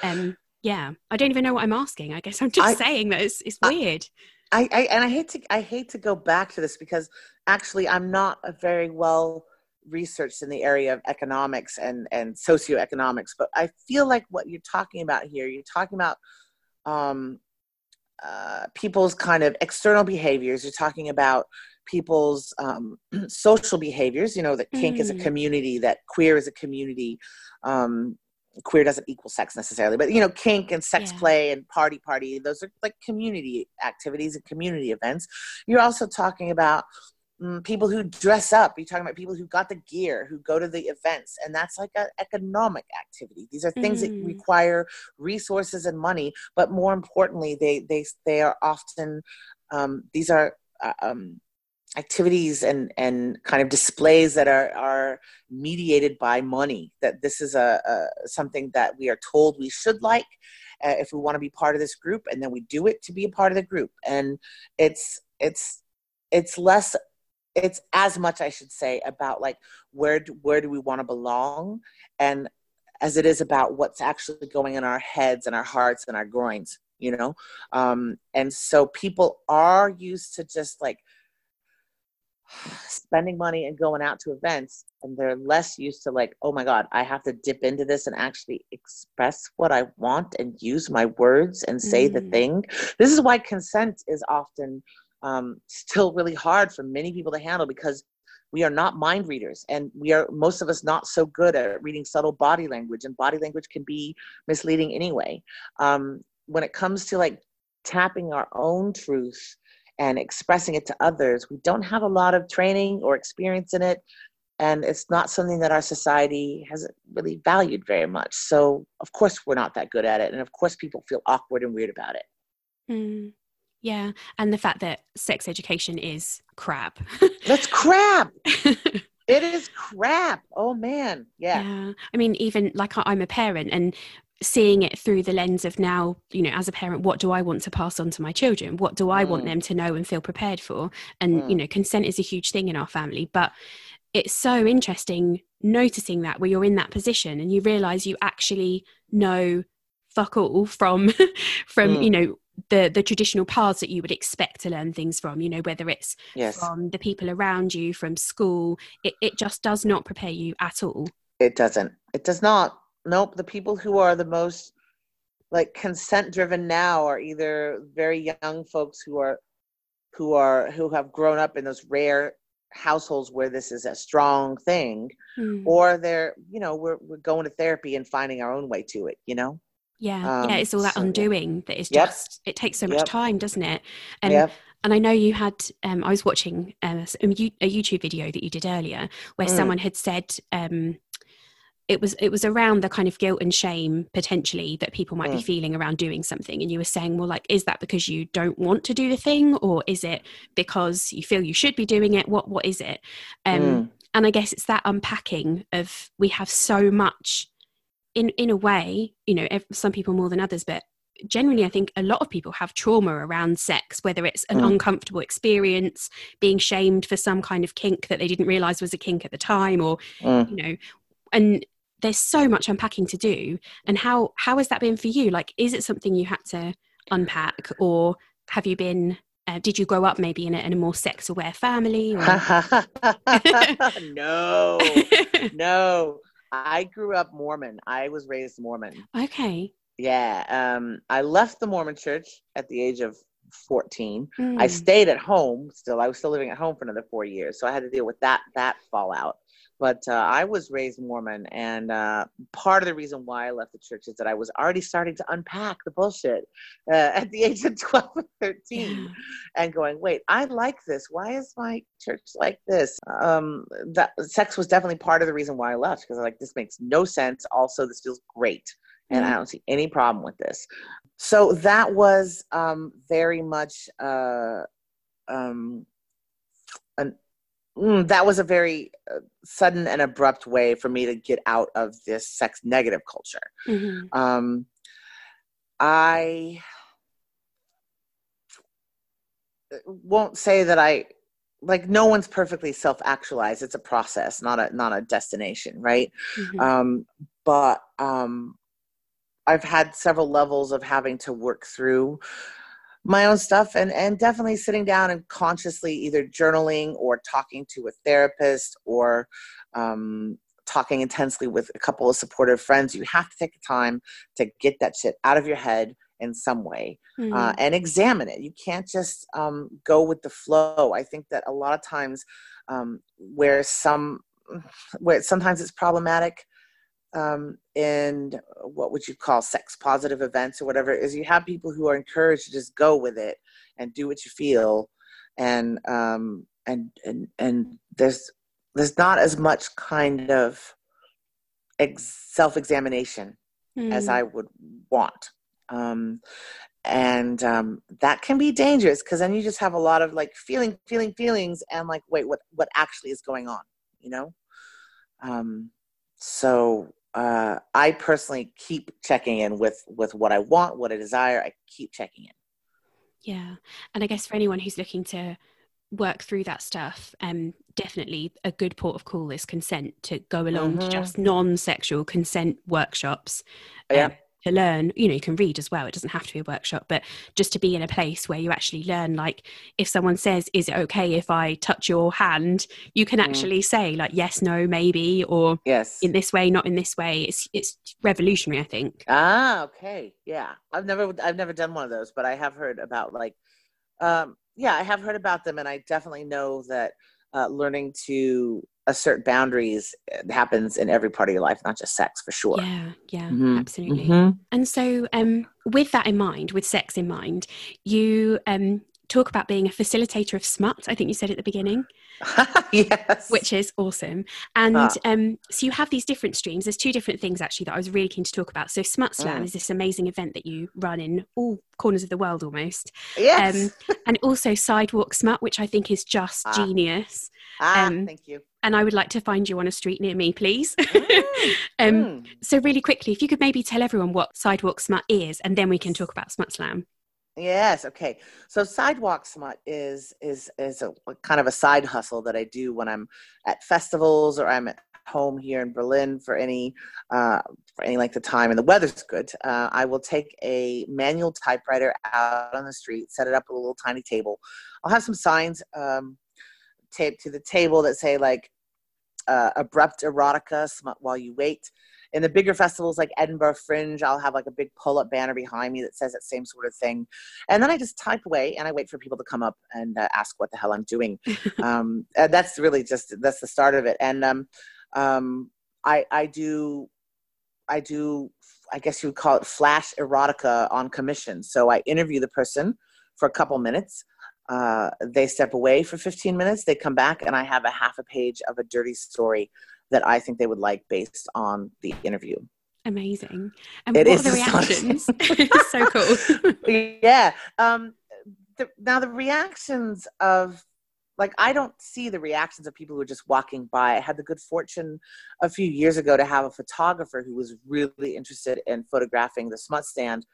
[SPEAKER 1] Um, yeah, I don't even know what I'm asking. I guess I'm just I, saying that it's, it's weird.
[SPEAKER 2] I, I and I hate to I hate to go back to this because actually I'm not a very well researched in the area of economics and and socioeconomics, but I feel like what you're talking about here, you're talking about um, uh, people's kind of external behaviors. You're talking about people's um, social behaviors. You know that kink mm. is a community, that queer is a community. Um, queer doesn't equal sex necessarily, but you know, kink and sex yeah. play and party party, those are like community activities and community events. You're also talking about mm, people who dress up. You're talking about people who got the gear, who go to the events, and that's like an economic activity. These are things mm. that require resources and money, but more importantly, they they they are often um, these are uh, um, activities and and kind of displays that are are mediated by money that this is a, a something that we are told we should like uh, if we want to be part of this group and then we do it to be a part of the group and it's it's it's less it's as much i should say about like where do, where do we want to belong? And as it is about what's actually going in our heads and our hearts and our groins you know? Um and so people are used to just like spending money and going out to events and they're less used to like oh my god i have to dip into this and actually express what i want and use my words and say mm. the thing. This is why consent is often um, still really hard for many people to handle because we are not mind readers and we are most of us not so good at reading subtle body language and body language can be misleading anyway um, when it comes to like tapping our own truth and expressing it to others. We don't have a lot of training or experience in it, and it's not something that our society has really valued very much. So, of course, we're not that good at it, and of course, people feel awkward and weird about it.
[SPEAKER 1] Mm. Yeah, and the fact that sex education is crap.
[SPEAKER 2] That's crap. it is crap. Oh man, yeah.
[SPEAKER 1] Yeah, I mean, even like I'm a parent, and seeing it through the lens of now you know as a parent what do i want to pass on to my children what do i mm. want them to know and feel prepared for and mm. you know consent is a huge thing in our family but it's so interesting noticing that where you're in that position and you realize you actually know fuck all from from mm. you know the the traditional paths that you would expect to learn things from you know whether it's yes. from the people around you from school it, it just does not prepare you at all.
[SPEAKER 2] It doesn't. It does not. Nope. The people who are the most like consent driven now are either very young folks who are who are who have grown up in those rare households where this is a strong thing mm. or they're you know we're, we're going to therapy and finding our own way to it you know
[SPEAKER 1] yeah um, yeah it's all that so, undoing that is just yep. it takes so much yep. time doesn't it and yep. and i know you had um, i was watching um, a, a youtube video that you did earlier where mm. someone had said um, it was it was around the kind of guilt and shame potentially that people might mm. be feeling around doing something and you were saying well like is that because you don't want to do the thing or is it because you feel you should be doing it what what is it um mm. and i guess it's that unpacking of we have so much in in a way you know some people more than others but generally i think a lot of people have trauma around sex whether it's an mm. uncomfortable experience being shamed for some kind of kink that they didn't realize was a kink at the time or mm. you know and there's so much unpacking to do. And how how has that been for you? Like is it something you had to unpack or have you been uh, did you grow up maybe in a, in a more sex aware family
[SPEAKER 2] no. No i grew up mormon. I was raised mormon.
[SPEAKER 1] Okay.
[SPEAKER 2] Yeah um i left the mormon church at the age of 14 mm. i stayed at home still. I was still living at home for another four years so i had to deal with that that fallout but uh, I was raised Mormon, and uh, part of the reason why I left the church is that I was already starting to unpack the bullshit uh, at the age of 12 or 13 and going, wait, I like this. Why is my church like this? Um, that sex was definitely part of the reason why I left because like, this makes no sense. Also, this feels great, and mm-hmm. I don't see any problem with this. So that was um, very much. Uh, um, an mm, that was a very uh, sudden and abrupt way for me to get out of this sex negative culture. Mm-hmm. Um, I won't say that I like no one's perfectly self-actualized. It's a process, not a not a destination, right? Mm-hmm. Um, but um, I've had several levels of having to work through my own stuff and and definitely sitting down and consciously either journaling or talking to a therapist or um, talking intensely with a couple of supportive friends. You have to take the time to get that shit out of your head in some way mm-hmm. uh, and examine it. You can't just um, go with the flow. I think that a lot of times um, where some where sometimes it's problematic um, in what would you call sex positive events or whatever is you have people who are encouraged to just go with it and do what you feel and um, and and and there's there's not as much kind of ex- self-examination mm. as I would want. Um, and um, that can be dangerous because then you just have a lot of like feeling, feeling, feelings, and like, wait, what, what actually is going on? You know. Um, so uh, I personally keep checking in with with what I want, what I desire. I keep checking in.
[SPEAKER 1] Yeah, and I guess for anyone who's looking to work through that stuff, um, definitely a good port of call is consent to go along mm-hmm. to just non-sexual consent workshops. Um, yeah. To learn, you know, you can read as well. It doesn't have to be a workshop, but just to be in a place where you actually learn. Like, if someone says, "Is it okay if I touch your hand?" You can mm. actually say, like, "Yes, no, maybe," or
[SPEAKER 2] "Yes,
[SPEAKER 1] in this way, not in this way." It's it's revolutionary, I think.
[SPEAKER 2] Ah, okay, yeah. I've never I've never done one of those, but I have heard about like um, yeah, I have heard about them, and I definitely know that uh, learning to assert boundaries happens in every part of your life, not just sex, for sure.
[SPEAKER 1] Yeah, yeah, mm-hmm. absolutely. Mm-hmm. And so, um, with that in mind, with sex in mind, you um, talk about being a facilitator of smut. I think you said at the beginning.
[SPEAKER 2] yes.
[SPEAKER 1] Which is awesome. And ah. um, so you have these different streams. There's two different things actually that I was really keen to talk about. So Smut Slam mm. is this amazing event that you run in all corners of the world almost.
[SPEAKER 2] Yes.
[SPEAKER 1] Um, and also Sidewalk Smut, which I think is just ah. genius.
[SPEAKER 2] Ah, um, thank you.
[SPEAKER 1] And I would like to find you on a street near me, please. Mm. um, mm. So, really quickly, if you could maybe tell everyone what Sidewalk Smut is, and then we can talk about Smut Slam.
[SPEAKER 2] Yes. Okay. So sidewalk smut is is is a, kind of a side hustle that I do when I'm at festivals or I'm at home here in Berlin for any uh, for any length of time and the weather's good. Uh, I will take a manual typewriter out on the street, set it up with a little tiny table. I'll have some signs um, taped to the table that say like uh, abrupt erotica smut while you wait in the bigger festivals like Edinburgh Fringe, I'll have like a big pull up banner behind me that says that same sort of thing. And then I just type away and I wait for people to come up and uh, ask what the hell I'm doing. um, that's really just, that's the start of it. And um, um, I, I do, I do, I guess you would call it flash erotica on commission. So I interview the person for a couple minutes. Uh, they step away for 15 minutes, they come back, and I have a half a page of a dirty story that I think they would like based on the interview.
[SPEAKER 1] Amazing. And it what are the reactions? so cool.
[SPEAKER 2] yeah. Um, the, now the reactions of like I don't see the reactions of people who are just walking by. I had the good fortune a few years ago to have a photographer who was really interested in photographing the smut stand.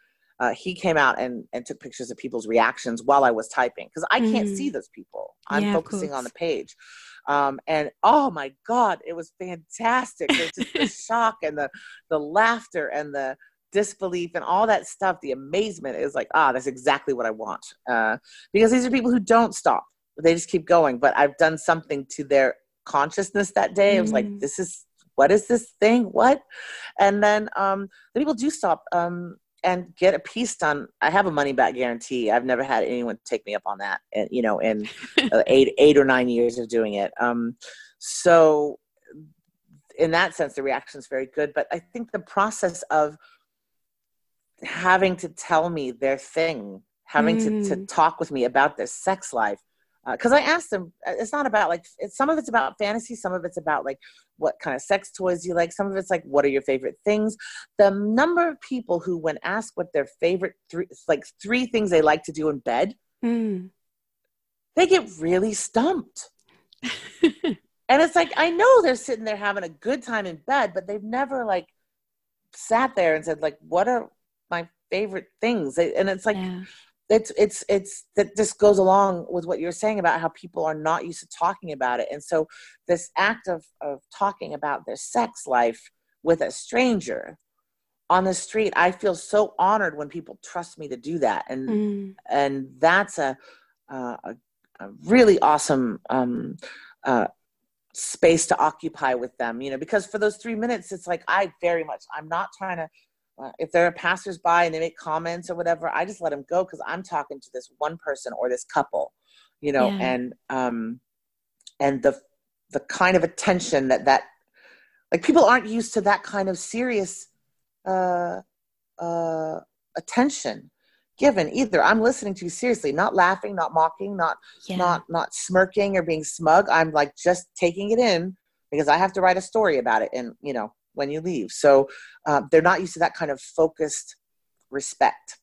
[SPEAKER 2] Uh, he came out and, and took pictures of people's reactions while I was typing because I can't mm. see those people. I'm yeah, focusing on the page. Um, and oh my God, it was fantastic. Just the shock and the, the laughter and the disbelief and all that stuff, the amazement is like, ah, that's exactly what I want. Uh, because these are people who don't stop, they just keep going. But I've done something to their consciousness that day. Mm. I was like, mm. this is, what is this thing? What? And then um, the people do stop. Um, and get a piece done. I have a money back guarantee. I've never had anyone take me up on that. And you know, in uh, eight eight or nine years of doing it. Um, so in that sense, the reaction is very good. But I think the process of having to tell me their thing, having mm. to, to mm. talk with me about their sex life, because uh, I asked them, uh, it's not about like it's, some of it's about fantasy, some of it's about like what kind of sex toys you like, some of it's like what are your favorite things. The number of people who, when asked what their favorite three, like three things they like to do in bed, mm. they get really stumped. and it's like I know they're sitting there having a good time in bed, but they've never like sat there and said like, what are my favorite things and it's like yeah. It's it's it's that this goes along with what you're saying about how people are not used to talking about it and so this act of of talking about their sex life with a stranger on the street i feel so honored when people trust me to do that and mm. and that's a, uh, a, a really awesome um, uh, space to occupy with them you know because for those three minutes it's like i very much i'm not trying to if there are passersby and they make comments or whatever i just let them go because i'm talking to this one person or this couple you know yeah. and um and the the kind of attention that that like people aren't used to that kind of serious uh uh attention given either i'm listening to you seriously not laughing not mocking not yeah. not not smirking or being smug i'm like just taking it in because i have to write a story about it and you know when you leave so uh, they're not used to that kind of focused respect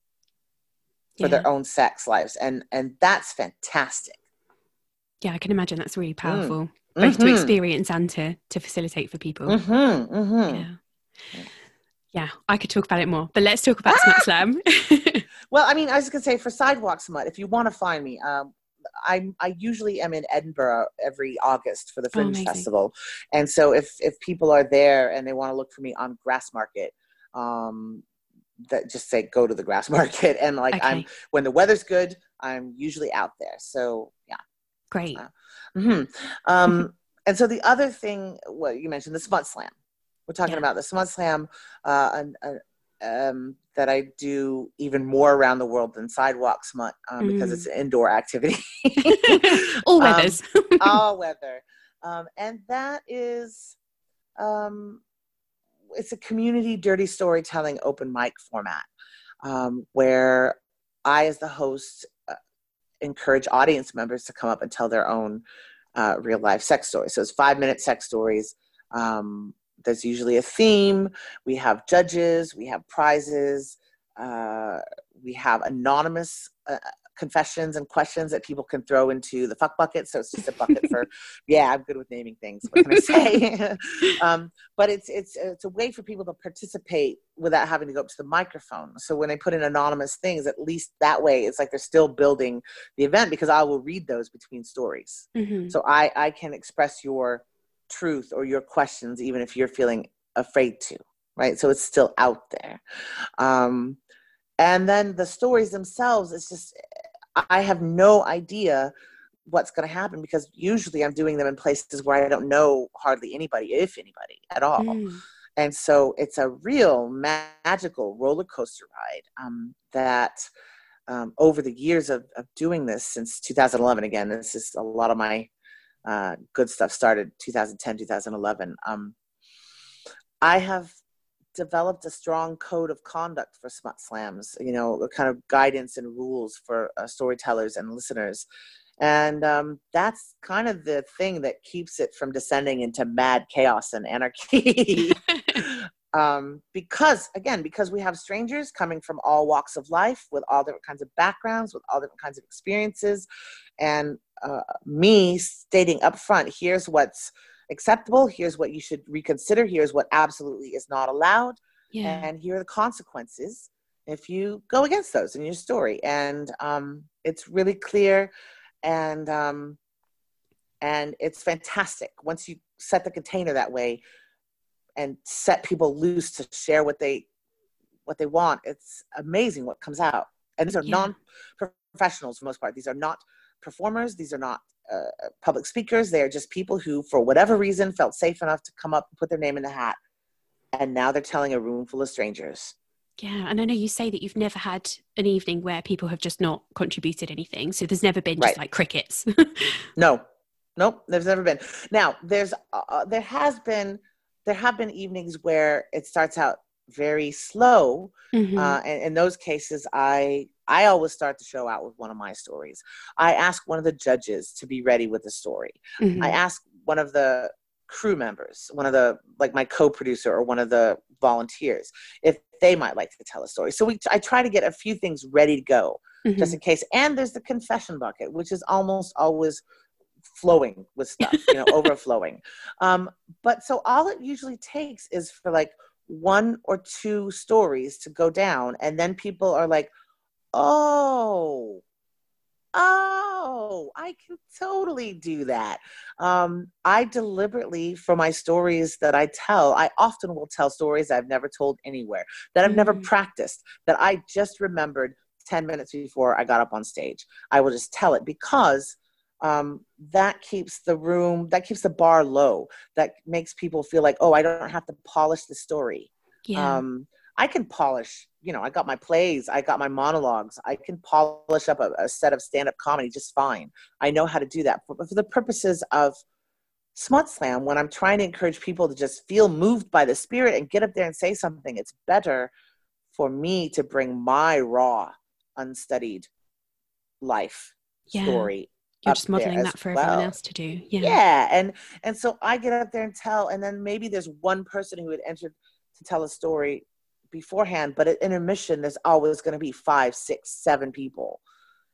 [SPEAKER 2] for yeah. their own sex lives and and that's fantastic
[SPEAKER 1] yeah i can imagine that's really mm. powerful mm. both mm-hmm. to experience and to to facilitate for people
[SPEAKER 2] mm-hmm. Mm-hmm.
[SPEAKER 1] yeah yeah i could talk about it more but let's talk about ah! smut slam
[SPEAKER 2] Well, I mean, I was gonna say for Sidewalk Smut, if you want to find me, um, I I usually am in Edinburgh every August for the oh, Fringe oh, Festival, and so if if people are there and they want to look for me on Grassmarket, um, that just say go to the Grassmarket, and like okay. I'm when the weather's good, I'm usually out there. So yeah,
[SPEAKER 1] great.
[SPEAKER 2] Uh, mm-hmm. um, and so the other thing, well, you mentioned the Smut Slam. We're talking yeah. about the Smut Slam, uh, um, that I do even more around the world than sidewalks um, mm. because it's mm. an indoor activity.
[SPEAKER 1] all um, weathers.
[SPEAKER 2] um, all weather. Um, and that is, um, it's a community dirty storytelling open mic format um, where I, as the host, uh, encourage audience members to come up and tell their own uh, real life sex stories. So it's five minute sex stories. Um, there's usually a theme. We have judges, we have prizes, uh, we have anonymous uh, confessions and questions that people can throw into the fuck bucket. So it's just a bucket for, yeah, I'm good with naming things. What can I say? um, but it's it's it's a way for people to participate without having to go up to the microphone. So when they put in anonymous things, at least that way, it's like they're still building the event because I will read those between stories. Mm-hmm. So I I can express your truth or your questions, even if you're feeling afraid to, right? So it's still out there. Um, and then the stories themselves, it's just, I have no idea what's going to happen because usually I'm doing them in places where I don't know hardly anybody, if anybody at all. Mm. And so it's a real magical roller coaster ride um, that um, over the years of, of doing this since 2011, again, this is a lot of my uh, good stuff started 2010 2011 um, i have developed a strong code of conduct for smut slams you know a kind of guidance and rules for uh, storytellers and listeners. And um, that's kind of the thing that keeps it from descending into mad chaos and anarchy um, because again because we have strangers coming from all walks of life with all different kinds of backgrounds with all different kinds of experiences and uh, me stating up front here's what's acceptable here's what you should reconsider here's what absolutely is not allowed yeah. and here are the consequences if you go against those in your story and um, it's really clear and um, and it's fantastic once you set the container that way and set people loose to share what they what they want. It's amazing what comes out. And these are yeah. non-professionals for most part. These are not performers. These are not uh, public speakers. They are just people who for whatever reason felt safe enough to come up and put their name in the hat. And now they're telling a room full of strangers.
[SPEAKER 1] Yeah and i know you say that you've never had an evening where people have just not contributed anything so there's never been just right. like crickets.
[SPEAKER 2] No. Nope there's never been. Now there's uh, uh, there has been there have been evenings where it starts out very slow mm-hmm. uh, and in those cases i i always start the show out with one of my stories i ask one of the judges to be ready with a story mm-hmm. i ask one of the crew members one of the like my co-producer or one of the volunteers if they might like to tell a story so we i try to get a few things ready to go mm-hmm. just in case and there's the confession bucket which is almost always flowing with stuff, you know, overflowing. Um, but so all it usually takes is for like one or two stories to go down and then people are like oh oh i can totally do that. Um, i deliberately for my stories that i tell i often will tell stories i've never told anywhere that i've never practiced that i just remembered 10 minutes before i got up on stage. I will just tell it because um, that keeps the room that keeps the bar low that makes people feel like oh i don't have to polish the story yeah. um, i can polish you know i got my plays i got my monologues i can polish up a, a set of stand-up comedy just fine i know how to do that but for the purposes of smut slam when i'm trying to encourage people to just feel moved by the spirit and get up there and say something it's better for me to bring my raw unstudied life yeah. story
[SPEAKER 1] you're just modeling that for well. everyone else to do yeah
[SPEAKER 2] yeah and and so i get up there and tell and then maybe there's one person who had entered to tell a story beforehand but at intermission there's always going to be five six seven people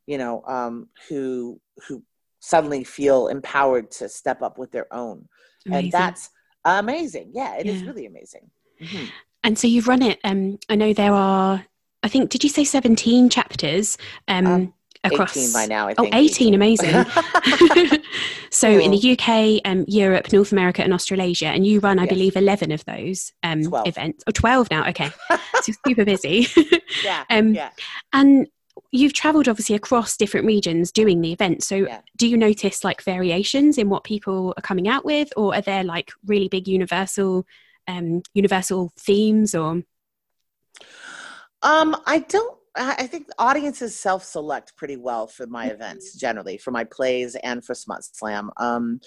[SPEAKER 2] you know um, who who suddenly feel empowered to step up with their own amazing. and that's amazing yeah it yeah. is really amazing
[SPEAKER 1] mm-hmm. and so you've run it um i know there are i think did you say 17 chapters um, um
[SPEAKER 2] across 18 by now I
[SPEAKER 1] think. oh 18 amazing so cool. in the uk um, europe north america and australasia and you run i yes. believe 11 of those um, events or oh, 12 now okay so super busy
[SPEAKER 2] yeah, um, yeah
[SPEAKER 1] and you've traveled obviously across different regions doing the event so yeah. do you notice like variations in what people are coming out with or are there like really big universal um universal themes or
[SPEAKER 2] um i don't I think audiences self-select pretty well for my events mm-hmm. generally, for my plays and for Smut Slam. Um,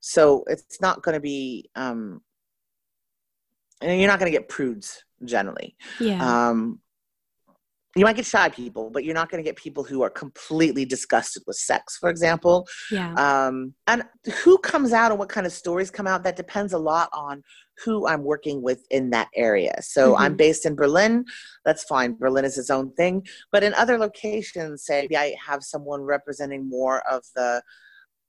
[SPEAKER 2] so it's not going to be, um, and you're not going to get prudes generally.
[SPEAKER 1] Yeah. Um,
[SPEAKER 2] you might get shy people, but you're not going to get people who are completely disgusted with sex, for example.
[SPEAKER 1] Yeah.
[SPEAKER 2] Um, and who comes out and what kind of stories come out, that depends a lot on who I'm working with in that area. So mm-hmm. I'm based in Berlin. That's fine. Berlin is its own thing. But in other locations, say I have someone representing more of the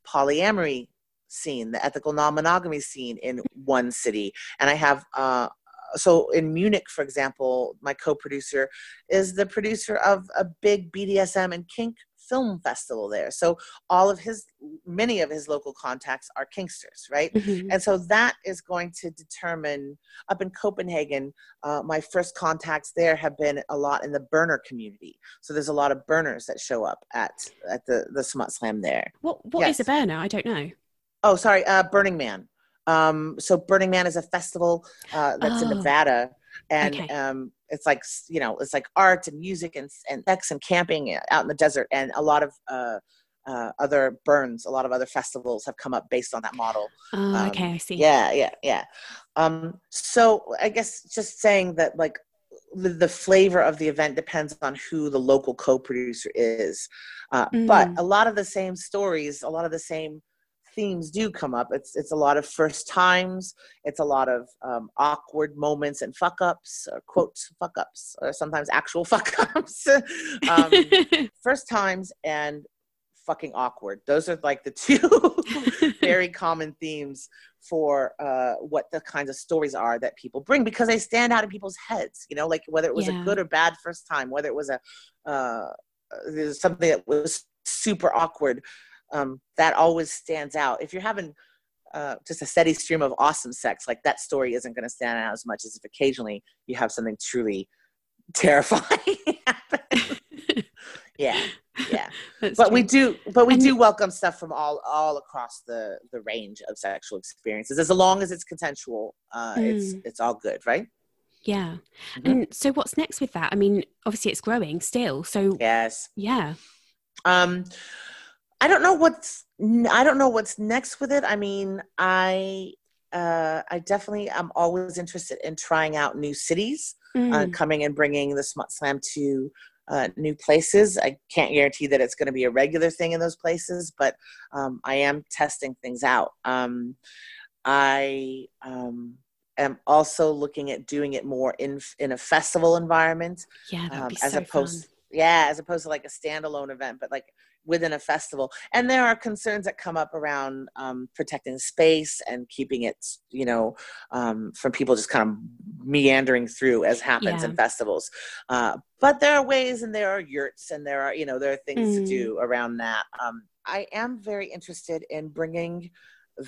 [SPEAKER 2] polyamory scene, the ethical non monogamy scene in one city. And I have uh, so in Munich, for example, my co-producer is the producer of a big BDSM and kink film festival there. So all of his, many of his local contacts are kinksters, right? Mm-hmm. And so that is going to determine. Up in Copenhagen, uh, my first contacts there have been a lot in the burner community. So there's a lot of burners that show up at at the the Smut Slam there.
[SPEAKER 1] What what yes. is a burner? I don't know.
[SPEAKER 2] Oh, sorry, uh, Burning Man. Um, so Burning Man is a festival uh, that's oh. in Nevada, and okay. um, it's like you know it's like art and music and and sex and camping out in the desert, and a lot of uh, uh, other burns, a lot of other festivals have come up based on that model.
[SPEAKER 1] Oh, um, okay, I see.
[SPEAKER 2] Yeah, yeah, yeah. Um, so I guess just saying that like the, the, flavor of the event depends on who the local co-producer is, uh, mm. but a lot of the same stories, a lot of the same themes do come up. It's it's a lot of first times. It's a lot of um, awkward moments and fuck ups, or quotes fuck ups, or sometimes actual fuck ups. um, first times and fucking awkward. Those are like the two very common themes for uh, what the kinds of stories are that people bring because they stand out in people's heads. You know, like whether it was yeah. a good or bad first time, whether it was a uh, something that was super awkward um, that always stands out. If you're having uh, just a steady stream of awesome sex, like that story isn't going to stand out as much as if occasionally you have something truly terrifying yeah, yeah. but true. we do, but we and do welcome stuff from all all across the the range of sexual experiences, as long as it's consensual. Uh, mm. It's it's all good, right?
[SPEAKER 1] Yeah. Mm-hmm. And so, what's next with that? I mean, obviously, it's growing still. So
[SPEAKER 2] yes,
[SPEAKER 1] yeah.
[SPEAKER 2] Um, I don't know what's I don't know what's next with it. I mean, I uh, I definitely am always interested in trying out new cities, uh, mm. uh, coming and bringing the Smut Slam to uh, new places. I can't guarantee that it's going to be a regular thing in those places, but um, I am testing things out. Um, I um, am also looking at doing it more in in a festival environment,
[SPEAKER 1] yeah, um, as so
[SPEAKER 2] opposed
[SPEAKER 1] fun.
[SPEAKER 2] yeah, as opposed to like a standalone event, but like within a festival and there are concerns that come up around um, protecting space and keeping it you know um, from people just kind of meandering through as happens yeah. in festivals uh, but there are ways and there are yurts and there are you know there are things mm. to do around that um, i am very interested in bringing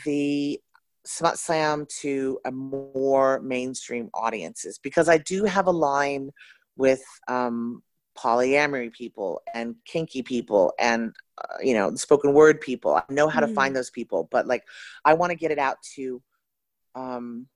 [SPEAKER 2] the smut slam to a more mainstream audiences because i do have a line with um, polyamory people and kinky people and uh, you know spoken word people i know how mm. to find mm. those people but like i want to get it out to um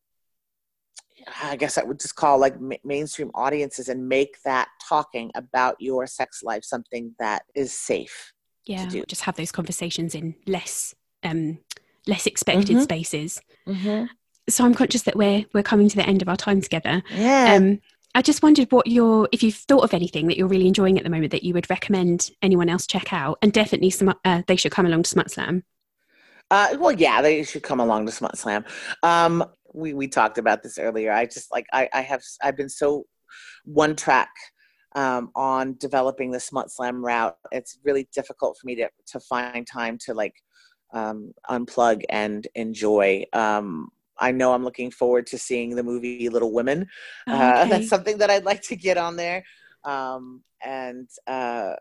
[SPEAKER 2] i guess i would just call like ma- mainstream audiences and make that talking about your sex life something that is safe
[SPEAKER 1] yeah just have those conversations in less um less expected mm-hmm. spaces mm-hmm. so i'm conscious that we're we're coming to the end of our time together
[SPEAKER 2] yeah um
[SPEAKER 1] I just wondered what your if you've thought of anything that you're really enjoying at the moment that you would recommend anyone else check out, and definitely some uh, they should come along to Smut Slam.
[SPEAKER 2] Uh, well, yeah, they should come along to Smut Slam. Um, we we talked about this earlier. I just like I, I have I've been so one track um, on developing the Smut Slam route. It's really difficult for me to to find time to like um, unplug and enjoy. Um, I know I'm looking forward to seeing the movie Little Women. Oh, uh, that's something that I'd like to get on there. Um, and uh,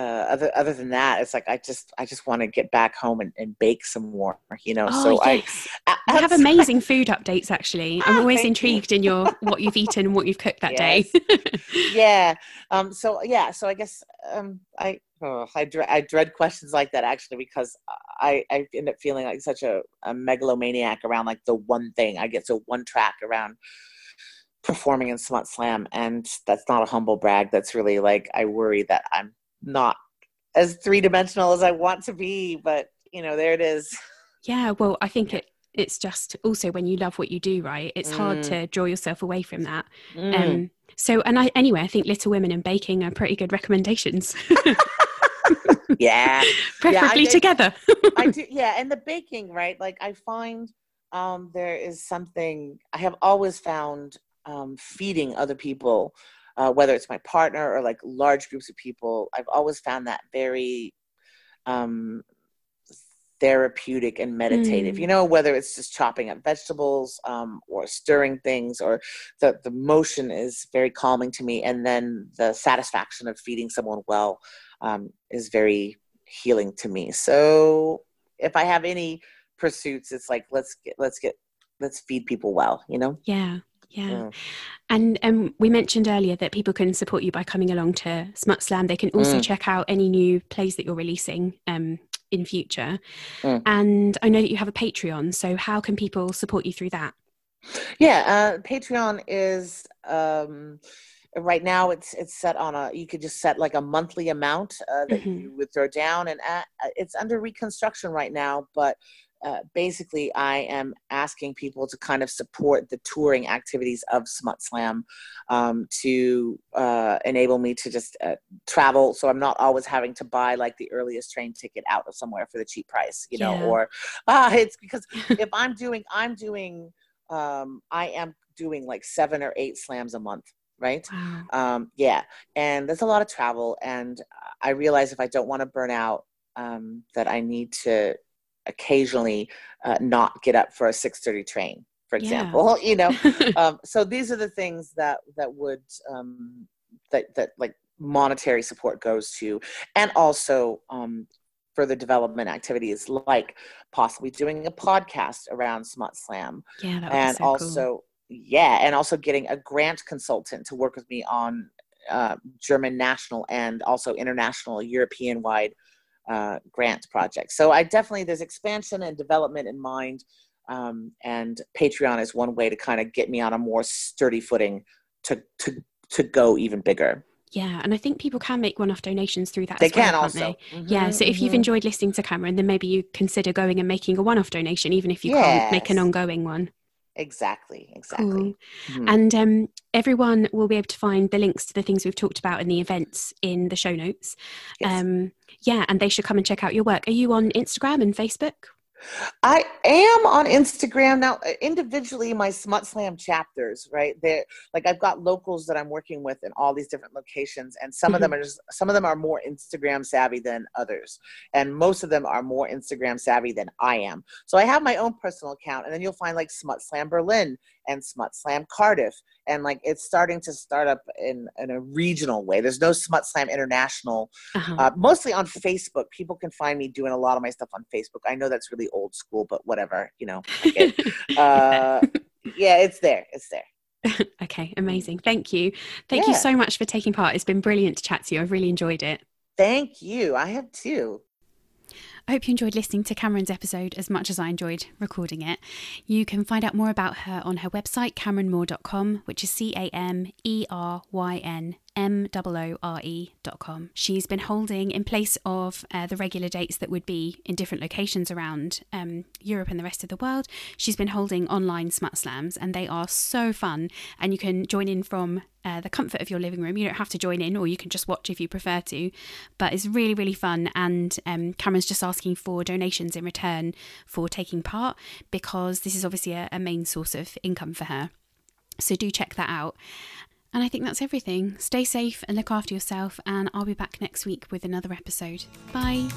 [SPEAKER 2] uh, other other than that, it's like I just I just want to get back home and, and bake some more. You know,
[SPEAKER 1] oh, so yes. I, I have amazing food updates. Actually, I'm always intrigued in your what you've eaten and what you've cooked that yes. day.
[SPEAKER 2] yeah. Um. So yeah. So I guess um I oh, I, dread, I dread questions like that actually because I, I end up feeling like such a, a megalomaniac around like the one thing. I get so one track around performing in Smut Slam, and that's not a humble brag. That's really like I worry that I'm not as three dimensional as I want to be, but you know, there it is.
[SPEAKER 1] Yeah, well, I think it it's just also when you love what you do, right? It's mm. hard to draw yourself away from that. Mm. Um, so, and I anyway, I think Little Women and baking are pretty good recommendations.
[SPEAKER 2] yeah,
[SPEAKER 1] preferably
[SPEAKER 2] yeah,
[SPEAKER 1] together.
[SPEAKER 2] I do, yeah, and the baking, right? Like I find um, there is something I have always found um, feeding other people uh, whether it's my partner or like large groups of people. I've always found that very um, therapeutic and meditative. Mm. You know, whether it's just chopping up vegetables um, or stirring things, or the the motion is very calming to me, and then the satisfaction of feeding someone well um, is very healing to me. So if I have any pursuits, it's like let's get let's get let's feed people well. You know?
[SPEAKER 1] Yeah. Yeah. yeah. And um, we mentioned earlier that people can support you by coming along to Smut Slam. They can also mm. check out any new plays that you're releasing um, in future. Mm. And I know that you have a Patreon. So how can people support you through that?
[SPEAKER 2] Yeah, uh, Patreon is um, right now it's it's set on a you could just set like a monthly amount uh, that mm-hmm. you would throw down, and at, uh, it's under reconstruction right now, but uh, basically I am asking people to kind of support the touring activities of Smut Slam um, to uh, enable me to just uh, travel. So I'm not always having to buy like the earliest train ticket out of somewhere for the cheap price, you know, yeah. or ah, it's because if I'm doing, I'm doing, um, I am doing like seven or eight slams a month right? Wow. Um, yeah, and there's a lot of travel, and I realize if I don't want to burn out, um, that I need to occasionally uh, not get up for a 6.30 train for example yeah. you know um, so these are the things that that would um, that that like monetary support goes to and also um, further development activities like possibly doing a podcast around smut slam
[SPEAKER 1] yeah
[SPEAKER 2] and
[SPEAKER 1] so
[SPEAKER 2] also
[SPEAKER 1] cool.
[SPEAKER 2] yeah and also getting a grant consultant to work with me on uh, german national and also international european wide uh, grant project. So I definitely there's expansion and development in mind, um, and Patreon is one way to kind of get me on a more sturdy footing to to to go even bigger.
[SPEAKER 1] Yeah, and I think people can make one-off donations through that.
[SPEAKER 2] They
[SPEAKER 1] well,
[SPEAKER 2] can also.
[SPEAKER 1] They? Mm-hmm, yeah, so mm-hmm. if you've mm-hmm. enjoyed listening to Cameryn, then maybe you consider going and making a one-off donation, even if you yes. can't make an ongoing one.
[SPEAKER 2] Exactly, exactly.
[SPEAKER 1] Cool. Mm-hmm. And um, everyone will be able to find the links to the things we've talked about in the events in the show notes. Yes. Um, yeah, and they should come and check out your work. Are you on Instagram and Facebook?
[SPEAKER 2] I am on Instagram now. Uh, individually, my Smut Slam chapters, right? There, like I've got locals that I'm working with in all these different locations, and some of them mm-hmm. are just some of them are more Instagram savvy than others, and most of them are more Instagram savvy than I am. So I have my own personal account, and then you'll find like Smut Slam Berlin and Smut Slam Cardiff, and like it's starting to start up in in a regional way. There's no Smut Slam International, uh-huh. uh, mostly on Facebook. People can find me doing a lot of my stuff on Facebook. I know that's really old school, but whatever, you know. uh, yeah, it's there. It's there.
[SPEAKER 1] okay, amazing. Thank you. Thank yeah. you so much for taking part. It's been brilliant to chat to you. I've really enjoyed it.
[SPEAKER 2] Thank you. I have too.
[SPEAKER 1] I hope you enjoyed listening to Cameryn's episode as much as I enjoyed recording it. You can find out more about her on her website, camerynmoore.com, which is C A M E R Y N M-O-O-R-E.com. She's been holding, in place of uh, the regular dates that would be in different locations around um, Europe and the rest of the world, she's been holding online smut slams and they are so fun. And you can join in from uh, the comfort of your living room. You don't have to join in, or you can just watch if you prefer to. But it's really, really fun. And um, Cameryn's just asking for donations in return for taking part because this is obviously a, a main source of income for her. So do check that out. And I think that's everything. Stay safe and look after yourself, and I'll be back next week with another episode. Bye.